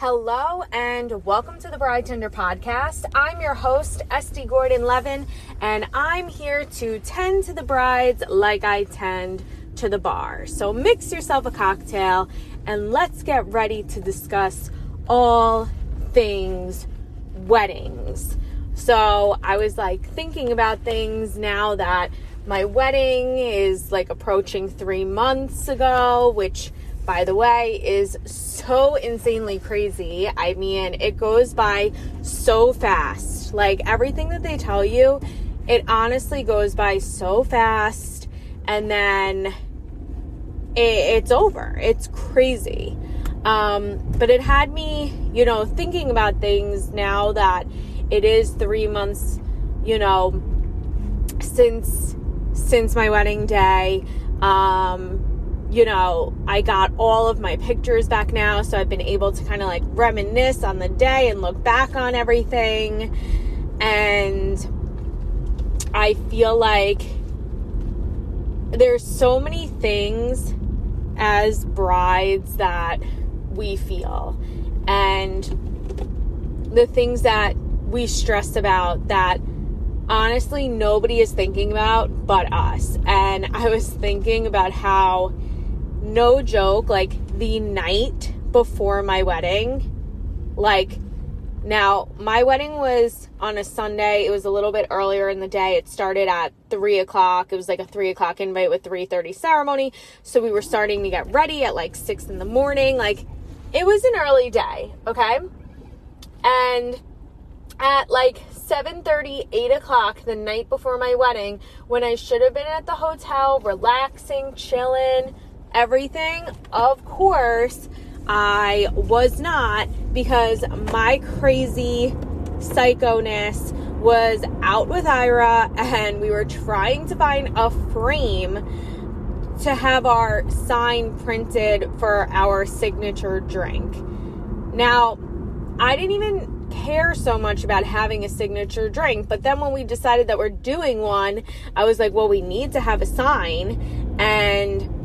Hello and welcome to the Bride Tender podcast. I'm your host, Estee Gordon Levin, and I'm here to tend to the brides like I tend to the bar. So mix yourself a cocktail and let's get ready to discuss all things weddings. So I was like thinking about things now that my wedding is like approaching three months ago, which by the way, is so insanely crazy. I mean, it goes by so fast. Like everything that they tell you, it honestly goes by so fast. And then it, it's over. It's crazy. Um, but it had me, you know, thinking about things now that it is three months, you know, since since my wedding day. Um, you know, I got all of my pictures back now, so I've been able to kind of like reminisce on the day and look back on everything. And I feel like there's so many things as brides that we feel, and the things that we stress about that honestly nobody is thinking about but us. And I was thinking about how no joke, like the night before my wedding, like now my wedding was on a Sunday. It was a little bit earlier in the day. It started at three o'clock. It was like a three o'clock invite with three thirty ceremony. So we were starting to get ready at like six in the morning. Like it was an early day, okay? And at like 7 30 8 o'clock the night before my wedding when i should have been at the hotel relaxing chilling everything. Of course, I was not because my crazy psychoness was out with Ira and we were trying to find a frame to have our sign printed for our signature drink. Now, I didn't even care so much about having a signature drink, but then when we decided that we're doing one, I was like, well, we need to have a sign and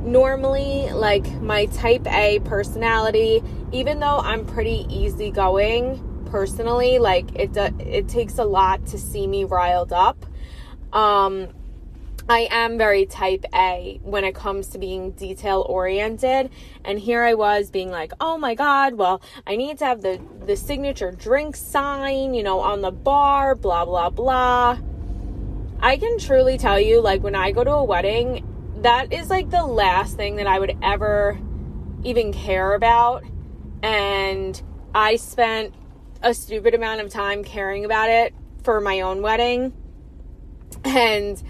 normally like my type A personality, even though I'm pretty easygoing personally, like it it takes a lot to see me riled up. Um I am very type A when it comes to being detail oriented. And here I was being like, oh my God, well, I need to have the, the signature drink sign, you know, on the bar, blah, blah, blah. I can truly tell you, like, when I go to a wedding, that is like the last thing that I would ever even care about. And I spent a stupid amount of time caring about it for my own wedding. And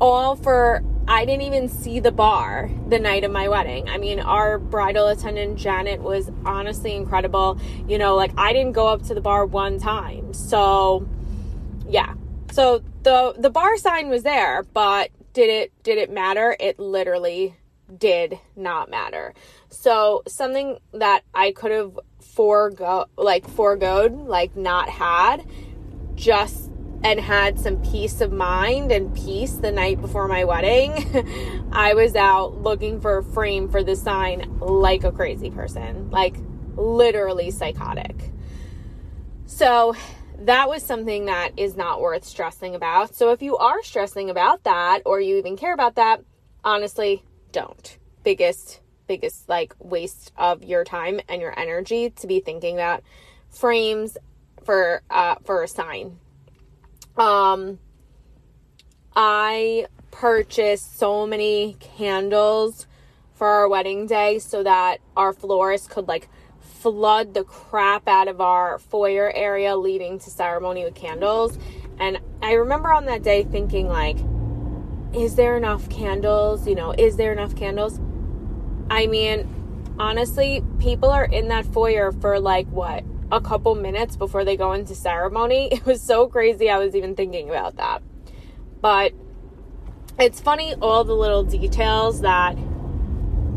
all for, I didn't even see the bar the night of my wedding. I mean, our bridal attendant, Janet, was honestly incredible. You know, like I didn't go up to the bar one time. So, yeah. So the the bar sign was there, but did it did it matter? It literally did not matter. So something that I could have forego like foregoed, like not had, just and had some peace of mind and peace the night before my wedding. I was out looking for a frame for the sign like a crazy person, like literally psychotic. So that was something that is not worth stressing about. So if you are stressing about that or you even care about that, honestly, don't. Biggest biggest like waste of your time and your energy to be thinking about frames for uh for a sign. Um I purchased so many candles for our wedding day so that our florist could like flood the crap out of our foyer area leading to ceremony with candles. And I remember on that day thinking, like, is there enough candles? You know, is there enough candles? I mean, honestly, people are in that foyer for like what? A couple minutes before they go into ceremony. It was so crazy. I was even thinking about that. But it's funny all the little details that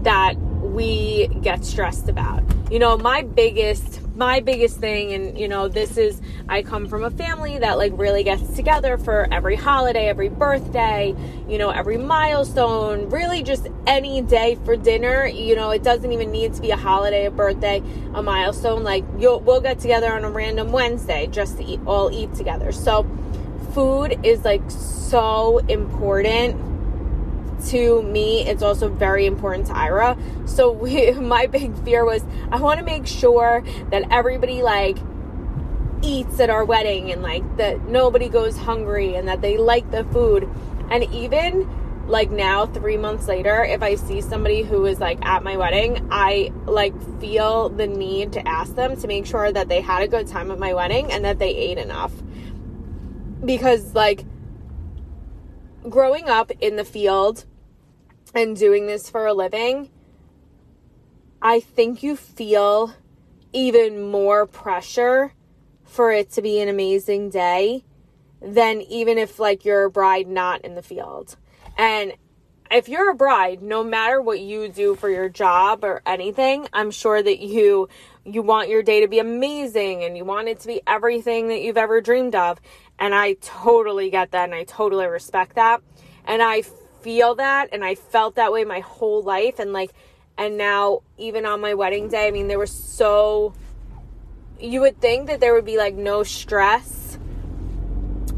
that we get stressed about. You know, my biggest my biggest thing and you know this is i come from a family that like really gets together for every holiday every birthday you know every milestone really just any day for dinner. You know it doesn't even need to be a holiday a birthday a milestone. Like you'll we'll get together on a random wednesday just to eat all eat together. So food is like so important to me it's also very important to ira. So we, my big fear was i want to make sure that everybody like eats at our wedding and like that nobody goes hungry and that they like the food. And even like now 3 months later if i see somebody who is like at my wedding i like feel the need to ask them to make sure that they had a good time at my wedding and that they ate enough. Because like growing up in the field and doing this for a living, I think you feel even more pressure for it to be an amazing day than even if like you're a bride not in the field. And if you're a bride, no matter what you do for your job or anything, I'm sure that you you want your day to be amazing and you want it to be everything that you've ever dreamed of. And I totally get that and I totally respect that. And I feel that and I felt that way my whole life and like and now even on my wedding day, I mean there was so you would think that there would be like no stress.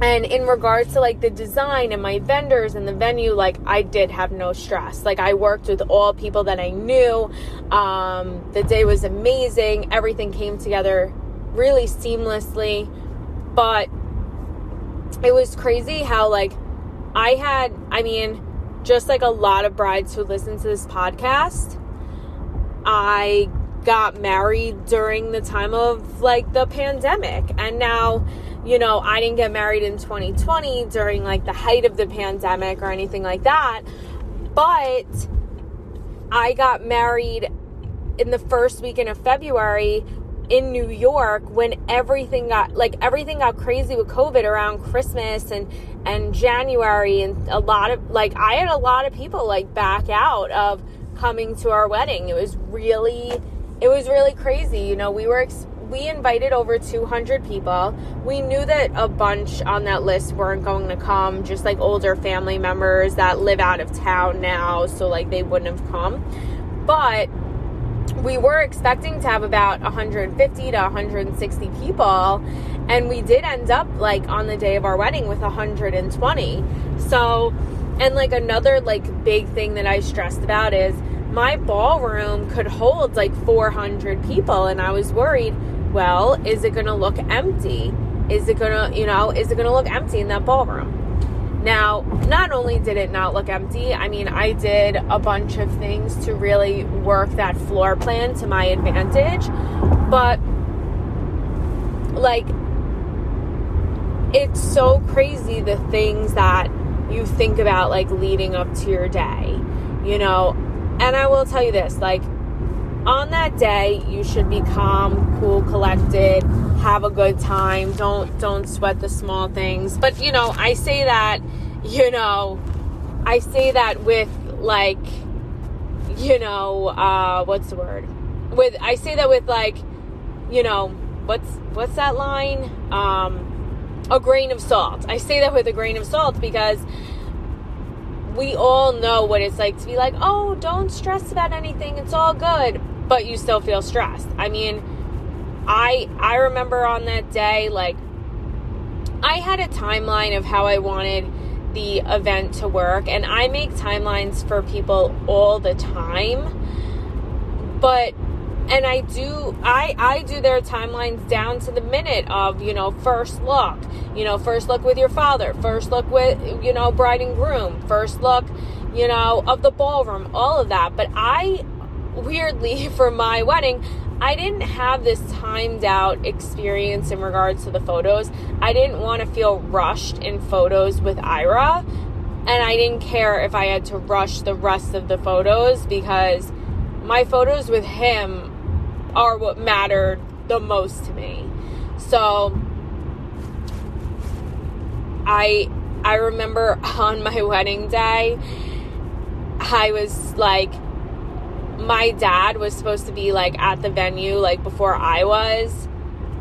And in regards to like the design and my vendors and the venue, like I did have no stress. Like I worked with all people that I knew. Um, the day was amazing. Everything came together really seamlessly. But it was crazy how like I had, I mean, just like a lot of brides who listen to this podcast, I got married during the time of like the pandemic. And now, you know, I didn't get married in 2020 during like the height of the pandemic or anything like that. But I got married in the first weekend of February in New York when everything got like everything got crazy with COVID around Christmas and and January and a lot of like I had a lot of people like back out of coming to our wedding. It was really it was really crazy. You know, we were we invited over 200 people. We knew that a bunch on that list weren't going to come, just like older family members that live out of town now, so like they wouldn't have come. But we were expecting to have about 150 to 160 people and we did end up like on the day of our wedding with 120 so and like another like big thing that i stressed about is my ballroom could hold like 400 people and i was worried well is it to look empty? Is it to you know is it to look empty in that ballroom now, not only did it not look empty, I mean, I did a bunch of things to really work that floor plan to my advantage, but like, it's so crazy the things that you think about, like, leading up to your day, you know. And I will tell you this like, on that day, you should be calm, cool, collected, have a good time. Don't don't sweat the small things. But you know, I say that, you know, I say that with like you know, uh what's the word? With I say that with like, you know, what's what's that line? Um a grain of salt. I say that with a grain of salt because we all know what it's like to be like, "Oh, don't stress about anything. It's all good." But you still feel stressed. I mean, I I remember on that day like I had a timeline of how I wanted the event to work and I make timelines for people all the time. But and I do I I do their timelines down to the minute of, you know, first look, you know, first look with your father, first look with, you know, bride and groom, first look, you know, of the ballroom, all of that. But I weirdly for my wedding, I didn't have this timed out experience in regards to the photos. I didn't want to feel rushed in photos with Ira. And I didn't care if I had to rush the rest of the photos because my photos with him are what mattered the most to me. So I I remember on my wedding day I was like my dad was supposed to be like at the venue like before I was.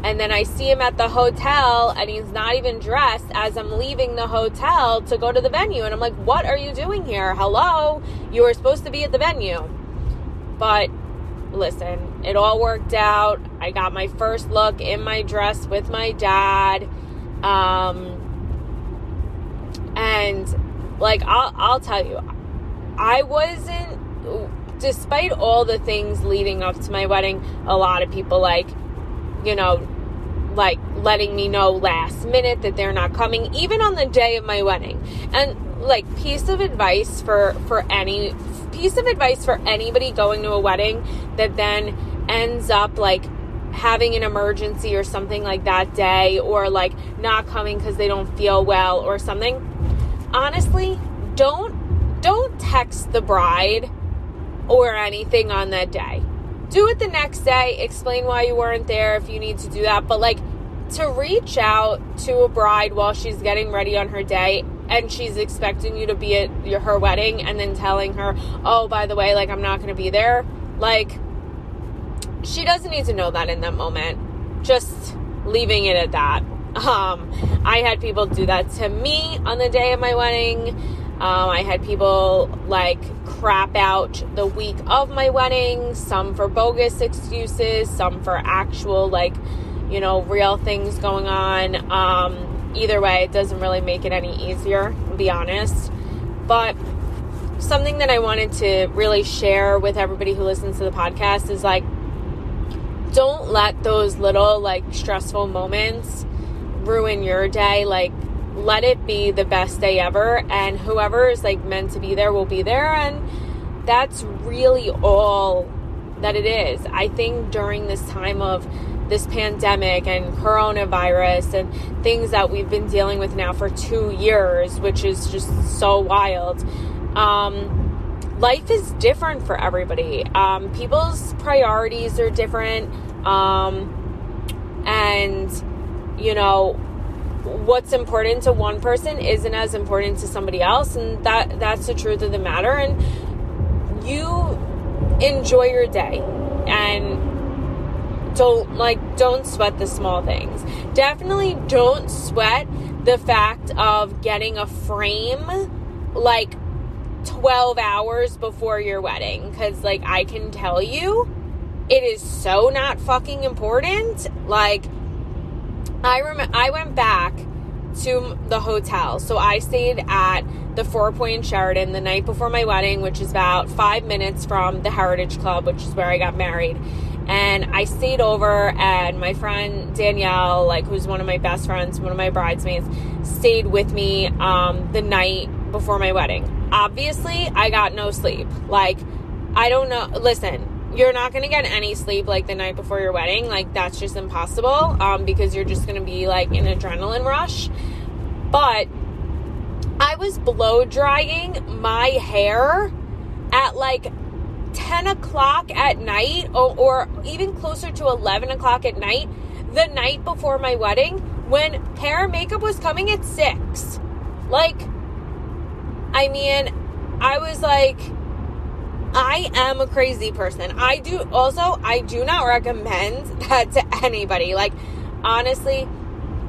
And then I see him at the hotel and he's not even dressed as I'm leaving the hotel to go to the venue. And I'm like, what are you doing here? Hello? You were supposed to be at the venue. But listen, it all worked out. I got my first look in my dress with my dad. Um, and like, I'll, I'll tell you, I wasn't, despite all the things leading up to my wedding, a lot of people like, you know, like letting me know last minute that they're not coming even on the day of my wedding. And like piece of advice for for any piece of advice for anybody going to a wedding that then ends up like having an emergency or something like that day or like not coming because they don't feel well or something honestly don't don't text the bride or anything on that day do it the next day. Explain why you weren't there if you need to do that. But like to reach out to a bride while she's getting ready on her day and she's expecting you to be at her wedding and then telling her, oh, by the way, like I'm not going to be there. Like, she doesn't need to know that in that moment. Just leaving it at that. Um, I had people do that to me on the day of my wedding. Um, I had people like crap out the week of my wedding, some for bogus excuses, some for actual, like, you know, real things going on. Um, either way, it doesn't really make it any easier, to be honest. But something that I wanted to really share with everybody who listens to the podcast is like, don't let those little, like, stressful moments ruin your day. Like, let it be the best day ever and whoever is like meant to be there will be there and that's really all that it is. I think during this time of this pandemic and coronavirus and things that we've been dealing with now for two years which is just so wild um, life is different for everybody. Um, people's priorities are different um, and you know what's important to one person isn't as important to somebody else and that that's the truth of the matter. And you enjoy your day and don't like don't sweat the small things. Definitely don't sweat the fact of getting a frame like 12 hours before your wedding because like i can tell you it is so not fucking important. Like I remember I went back to the hotel. So I stayed at the Four Point Sheraton the night before my wedding, which is about five minutes from the Heritage Club, which is where I got married. And I stayed over, and my friend Danielle, like who's one of my best friends, one of my bridesmaids, stayed with me um, the night before my wedding. Obviously, I got no sleep. Like, I don't know. Listen, you're not going to get any sleep like the night before your wedding. Like that's just impossible um, because you're just going to be like an adrenaline rush. But I was blow drying my hair at like 10 o'clock at night or, or even closer to 11 o'clock at night the night before my wedding when hair and makeup was coming at 6. Like, I mean, I was like, I am a crazy person. I do also I do not recommend that to anybody. Like honestly,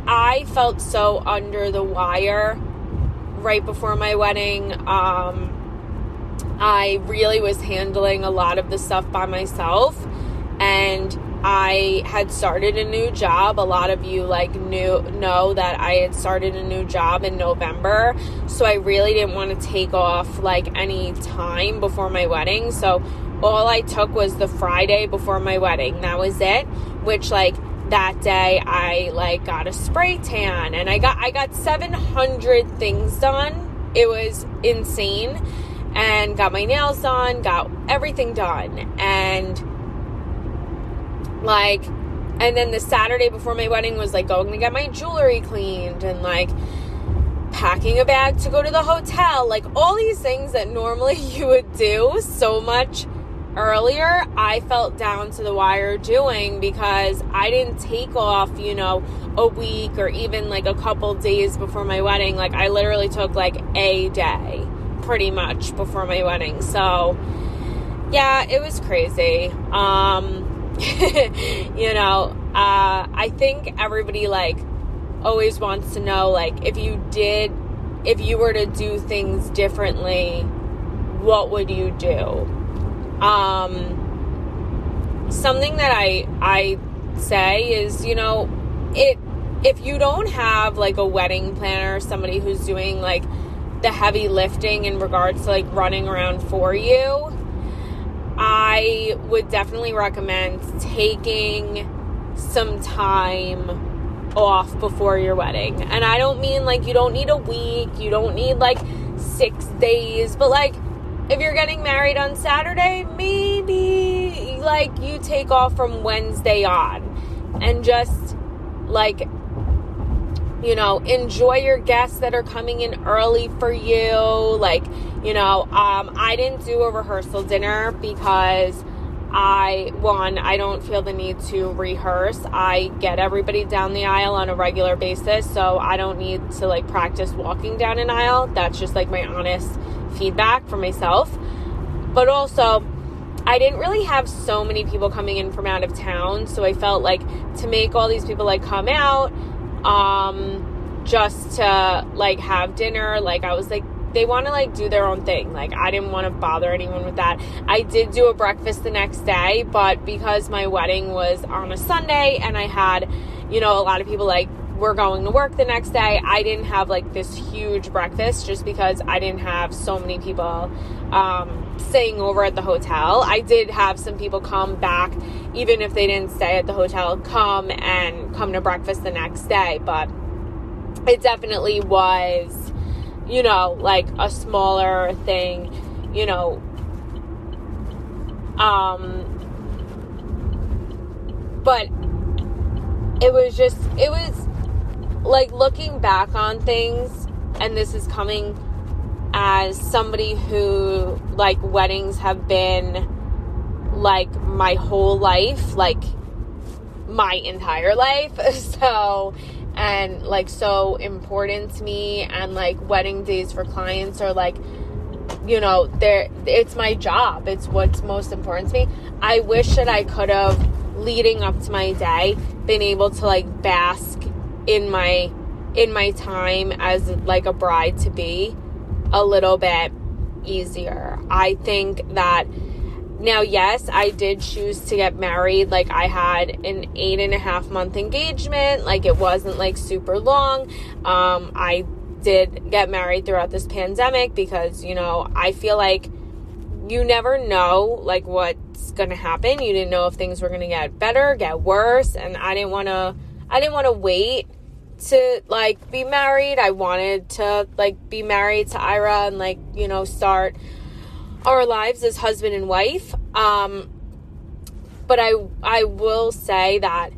I felt so under the wire right before my wedding. Um I really was handling a lot of the stuff by myself and I had started a new job. A lot of you like knew know that I had started a new job in November. So I really didn't want to take off like any time before my wedding. So all I took was the Friday before my wedding. That was it, which like that day I like got a spray tan and I got I got 700 things done. It was insane and got my nails done, got everything done. And like, and then the Saturday before my wedding was like going to get my jewelry cleaned and like packing a bag to go to the hotel. Like, all these things that normally you would do so much earlier, I felt down to the wire doing because I didn't take off, you know, a week or even like a couple days before my wedding. Like, I literally took like a day pretty much before my wedding. So, yeah, it was crazy. Um, you know, uh, I think everybody like always wants to know like if you did, if you were to do things differently, what would you do? Um, something that I I say is, you know, it if you don't have like a wedding planner, somebody who's doing like the heavy lifting in regards to like running around for you, I would definitely recommend taking some time off before your wedding. And I don't mean like you don't need a week, you don't need like 6 days, but like if you're getting married on Saturday, maybe like you take off from Wednesday on and just like you know enjoy your guests that are coming in early for you. Like you know um, i didn't do a rehearsal dinner because i one i don't feel the need to rehearse. I get everybody down the aisle on a regular basis so i don't need to like practice walking down an aisle. That's just like my honest feedback for myself. But also I didn't really have so many people coming in from out of town, so I felt like to make all these people like come out um just to like have dinner, like I was like they want to like do their own thing. Like I didn't want to bother anyone with that. I did do a breakfast the next day, but because my wedding was on a Sunday and I had, you know, a lot of people like were going to work the next day, I didn't have like this huge breakfast just because I didn't have so many people um staying over at the hotel. I did have some people come back, even if they didn't stay at the hotel, come and come to breakfast the next day. But it definitely was, you know, like a smaller thing, you know. Um, but it was just, it was like looking back on things, and this is coming as somebody who like weddings have been like my whole life, like my entire life. So, and like so important to me and like wedding days for clients are like you know, there it's my job. It's what's most important to me. I wish that I could have leading up to my day been able to like bask in my in my time as like a bride to be a little bit easier. I think that now, yes, I did choose to get married. Like, I had an eight and a half month engagement. Like, it wasn't like super long. Um, I did get married throughout this pandemic because, you know, I feel like you never know like what's going to happen. You didn't know if things were going to get better, get worse, and I didn't want to I didn't want to wait to like be married. I wanted to like be married to Ira and like, you know, start our lives as husband and wife. Um but I I will say that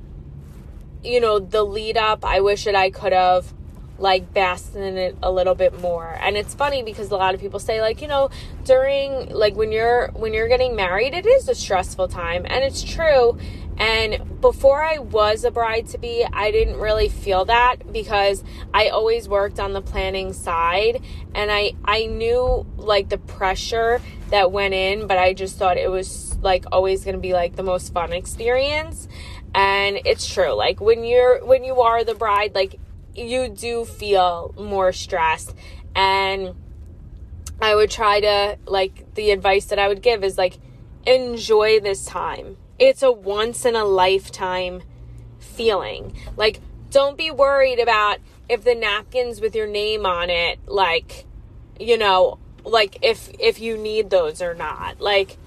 you know, the lead up, I wish that I could have like basked in it a little bit more. And it's funny because a lot of people say like, you know, during like when you're when you're getting married, it is a stressful time. And it's true. And before I was a bride to be, I didn't really feel that because I always worked on the planning side and I I knew like the pressure that went in, but I just thought it was like always going to be like the most fun experience. And it's true. Like when you're when you are the bride, like you do feel more stressed and I would try to like the advice that I would give is like enjoy this time it's a once in a lifetime feeling. Like, don't be worried about if the napkins with your name on it, like, you know, like if if you need those or not. Like,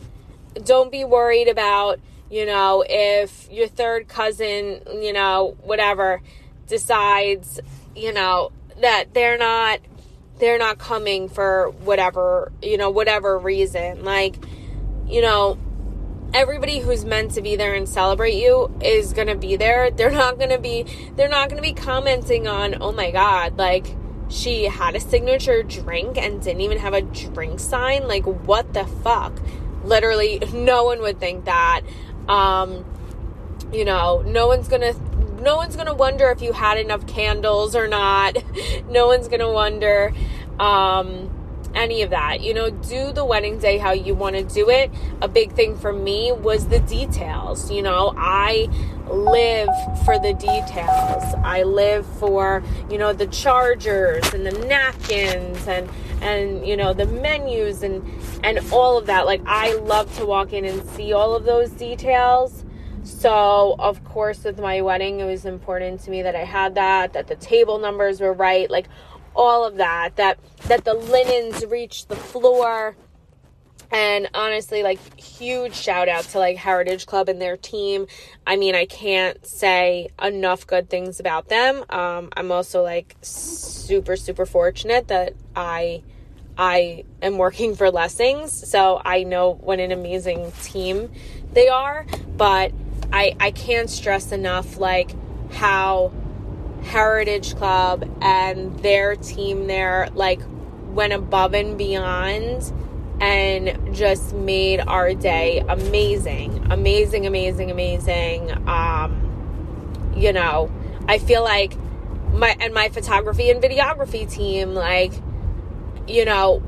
don't be worried about, you know, if your third cousin, you know, whatever, decides, you know, that they're not they're not coming for whatever, you know, whatever reason. Like, you know, everybody who's meant to be there and celebrate you is going to be there. They're not going to be they're not going to be commenting on, "Oh my god, like she had a signature drink and didn't even have a drink sign." Like what the fuck? Literally no one would think that. Um you know, no one's going to no one's going to wonder if you had enough candles or not. no one's going to wonder um any of that. You know, do the wedding day how you want to do it. A big thing for me was the details. You know, I live for the details. I live for, you know, the chargers and the napkins and and you know, the menus and and all of that. Like I love to walk in and see all of those details. So, of course, with my wedding, it was important to me that I had that, that the table numbers were right, like all of that, that that the linens reached the floor. And honestly, like huge shout out to like Heritage Club and their team. I mean, I can't say enough good things about them. Um, I'm also like super super fortunate that I I am working for Lessings, so I know what an amazing team they are. But I I can't stress enough like how Heritage Club and their team there like went above and beyond and just made our day amazing. Amazing, amazing, amazing. Um you know, I feel like my and my photography and videography team like you know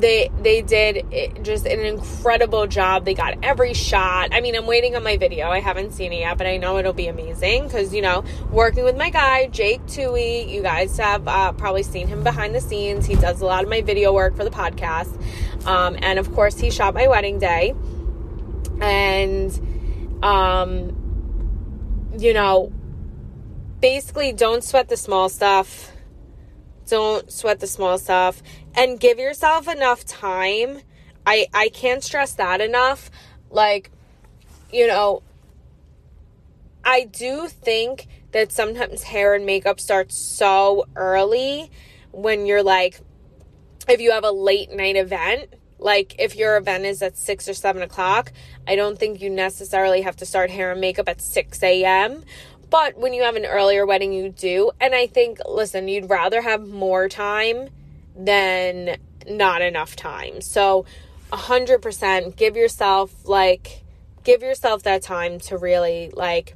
they they did just an incredible job. They got every shot. I mean, I'm waiting on my video. I haven't seen it yet, but I know it'll be amazing because you know, working with my guy Jake Tui. You guys have uh, probably seen him behind the scenes. He does a lot of my video work for the podcast, um, and of course, he shot my wedding day. And, um, you know, basically, don't sweat the small stuff don't sweat the small stuff and give yourself enough time. I I can't stress that enough. Like, you know, I do think that sometimes hair and makeup starts so early when you're like, if you have a late night event, like if your event is at six or seven o'clock, I don't think you necessarily have to start hair and makeup at 6 a.m. But when you have an earlier wedding, you do. And I think, listen, you'd rather have more time than not enough time. So, 100% give yourself, like, give yourself that time to really, like,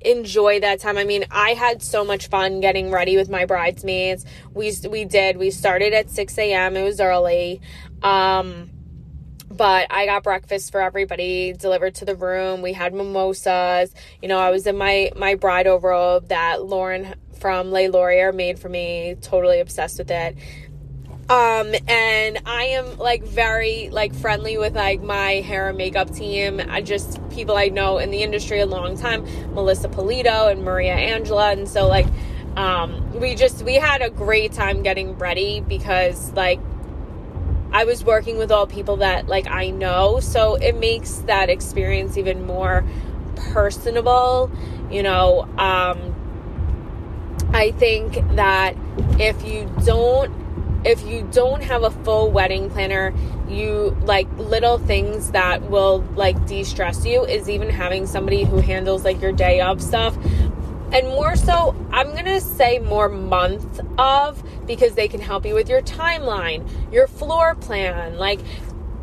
enjoy that time. I mean, I had so much fun getting ready with my bridesmaids. We we did. We started at 6 a.m. It was early. Um but I got breakfast for everybody delivered to the room. We had mimosas. You know, I was in my my bridal robe that Lauren from Les Laurier made for me. Totally obsessed with it. Um, and I am like very like friendly with like my hair and makeup team. I just people I know in the industry a long time, Melissa Polito and Maria Angela, and so like um, we just we had a great time getting ready because like I was working with all people that like I know, so it makes that experience even more personable. You know, um, I think that if you don't if you don't have a full wedding planner, you like little things that will like de-stress you is even having somebody who handles like your day of stuff. And more so, I'm gonna say more month of because they can help you with your timeline, your floor plan, like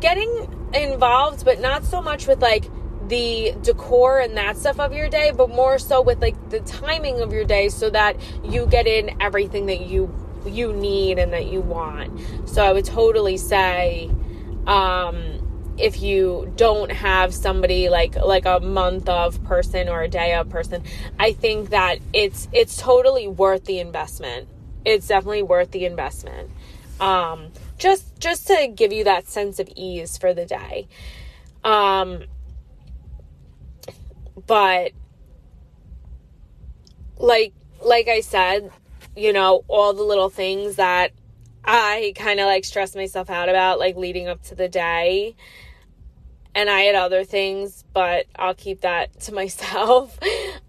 getting involved, but not so much with like the decor and that stuff of your day, but more so with like the timing of your day so that you get in everything that you you need and that you want. So I would totally say um if you don't have somebody like like a month of person or a day of person i think that it's it's totally worth the investment. It's definitely worth the investment. Um just just to give you that sense of ease for the day. Um but like like i said you know all the little things that I kind of like stress myself out about like leading up to the day and I had other things, but I'll keep that to myself.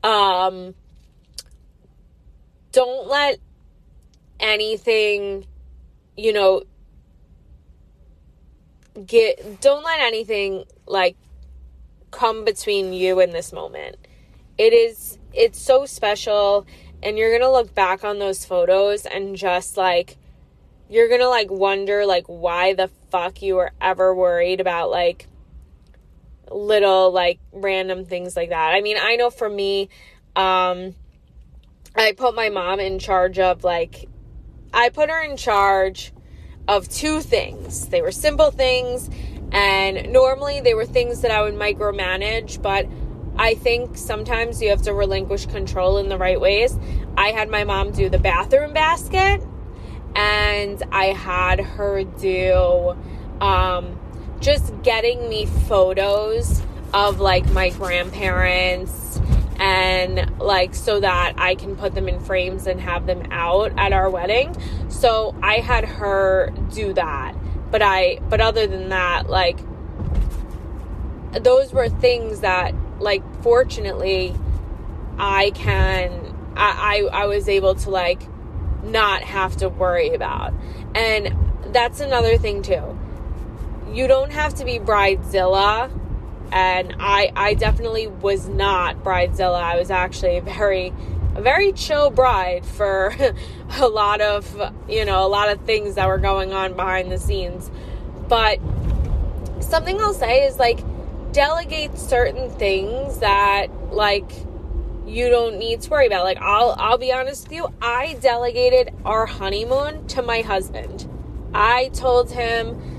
um, don't let anything, you know, get, don't let anything like come between you and this moment. It is, it's so special, and you're gonna look back on those photos and just like, you're gonna like wonder like why the fuck you were ever worried about like little like random things like that. I mean, I know for me, um, I put my mom in charge of like I put her in charge of two things. They were simple things, and normally they were things that I would micromanage, but I think sometimes you have to relinquish control in the right ways. I had my mom do the bathroom basket, and I had her do um, just getting me photos of like my grandparents and like so that I can put them in frames and have them out at our wedding. So I had her do that. But I but other than that, like those were things that like fortunately I can I I, I was able to like not have to worry about. And that's another thing too. You don't have to be bridezilla and I I definitely was not bridezilla. I was actually very a very chill bride for a lot of you know a lot of things that were going on behind the scenes. But something I'll say is like delegate certain things that like you don't need to worry about. Like I'll I'll be honest with you, I delegated our honeymoon to my husband. I told him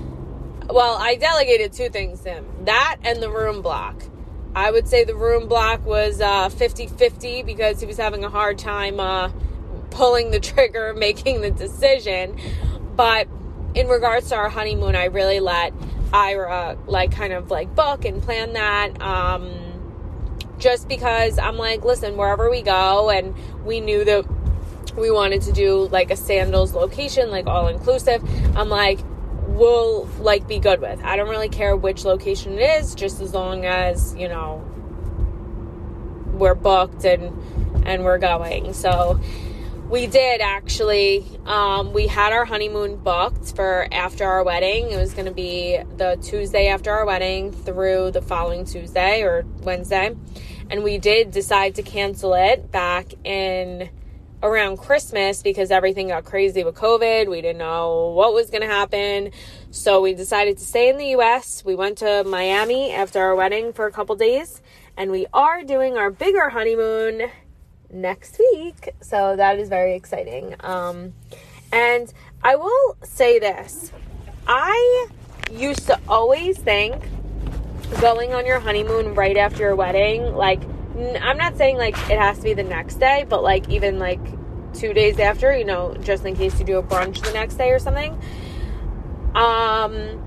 well, I delegated two things to him that and the room block. I would say the room block was uh, 50 50 because he was having a hard time uh, pulling the trigger, making the decision. But in regards to our honeymoon, I really let Ira like kind of like book and plan that. Um, just because I'm like, listen, wherever we go, and we knew that we wanted to do like a sandals location, like all inclusive. I'm like, will like be good with. I don't really care which location it is, just as long as, you know, we're booked and and we're going. So we did actually um, we had our honeymoon booked for after our wedding it was going to be the tuesday after our wedding through the following tuesday or wednesday and we did decide to cancel it back in around Christmas because everything got crazy with COVID. We didn't know what was going to happen. So we decided to stay in the US. We went to Miami after our wedding for a couple days and we are doing our bigger honeymoon next week. So that is very exciting. Um, and I will say this I used to always think going on your honeymoon right after your wedding, like, I'm not saying like it has to be the next day, but like even like two days after, you know, just in case you do a brunch the next day or something. Um,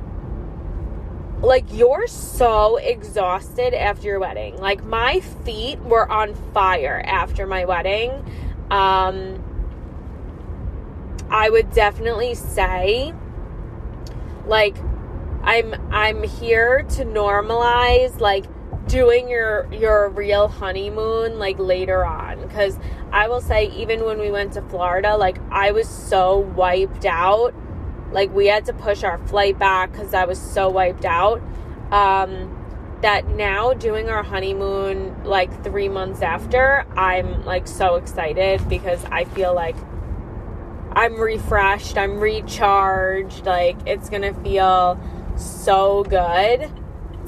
like you're so exhausted after your wedding. Like my feet were on fire after my wedding. Um, I would definitely say, like, I'm I'm here to normalize like doing your your real honeymoon like later on. Because I will say even when we went to Florida like I was so wiped out. Like we had to push our flight back cuz I was so wiped out. Um that now doing our honeymoon like 3 months after I'm like so excited because I feel like I'm refreshed, I'm recharged, like it's going to feel so good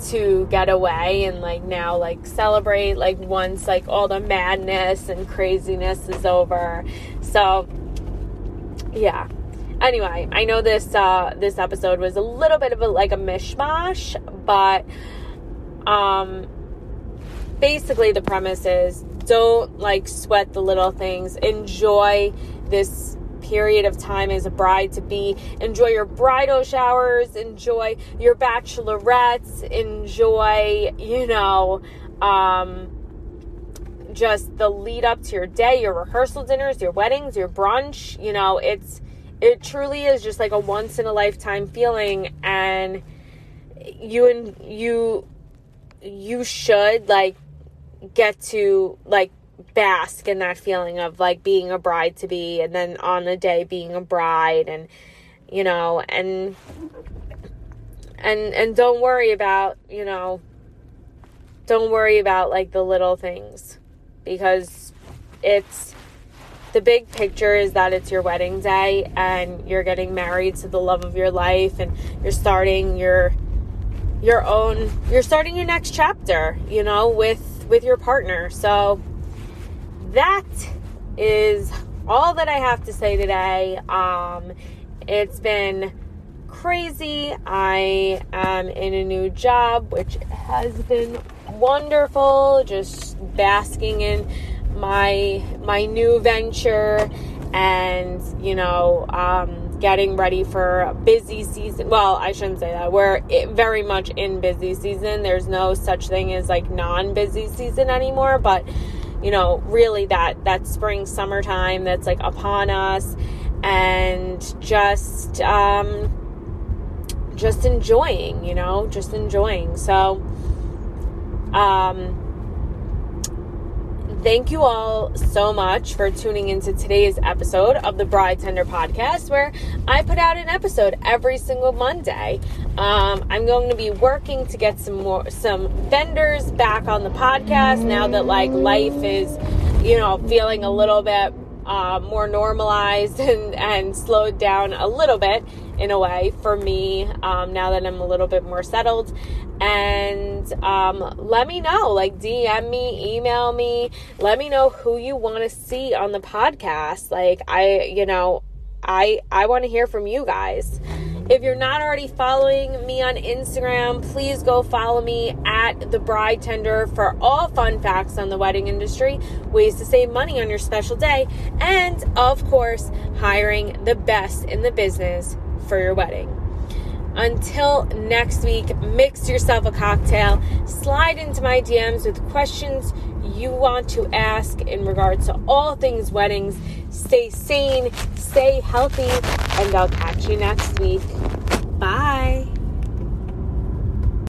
to get away and like now like celebrate like once like all the madness and craziness is over. So yeah. Anyway, I know this uh this episode was a little bit of a like a mishmash, but um basically the premise is don't like sweat the little things. Enjoy this period of time as a bride to be. Enjoy your bridal showers, enjoy your bachelorettes, enjoy, you know, um, just the lead up to your day, your rehearsal dinners, your weddings, your brunch. You know, it's, it truly is just like a once in a lifetime feeling. And you and you, you should like get to like bask in that feeling of like being a bride to be and then on the day being a bride and you know and and and don't worry about you know don't worry about like the little things because it's the big picture is that it's your wedding day and you're getting married to the love of your life and you're starting your your own you're starting your next chapter you know with with your partner. So that is all that I have to say today. Um, it's been crazy. I am in a new job, which has been wonderful. Just basking in my my new venture, and you know, um, getting ready for a busy season. Well, I shouldn't say that. We're very much in busy season. There's no such thing as like non-busy season anymore, but you know, really that that spring summertime that's like upon us and just um just enjoying, you know, just enjoying. So um thank you all so much for tuning into today's episode of the Bride Tender podcast, where I put out an episode every single Monday. Um, I'm going to be working to get some more some vendors back on the podcast now that like life is, you know, feeling a little bit uh, more normalized and and slowed down a little bit in a way for me um, now that I'm a little bit more settled. And um, let me know, like DM me, email me, let me know who you want to see on the podcast. Like I, you know, I I want to hear from you guys. If you're not already following me on Instagram, please go follow me at the Bride Tender for all fun facts on the wedding industry, ways to save money on your special day, and of course, hiring the best in the business for your wedding. Until next week, mix yourself a cocktail, slide into my DMs with questions you want to ask in regards to all things weddings. Stay sane, stay healthy, and I'll catch you next week. Bye.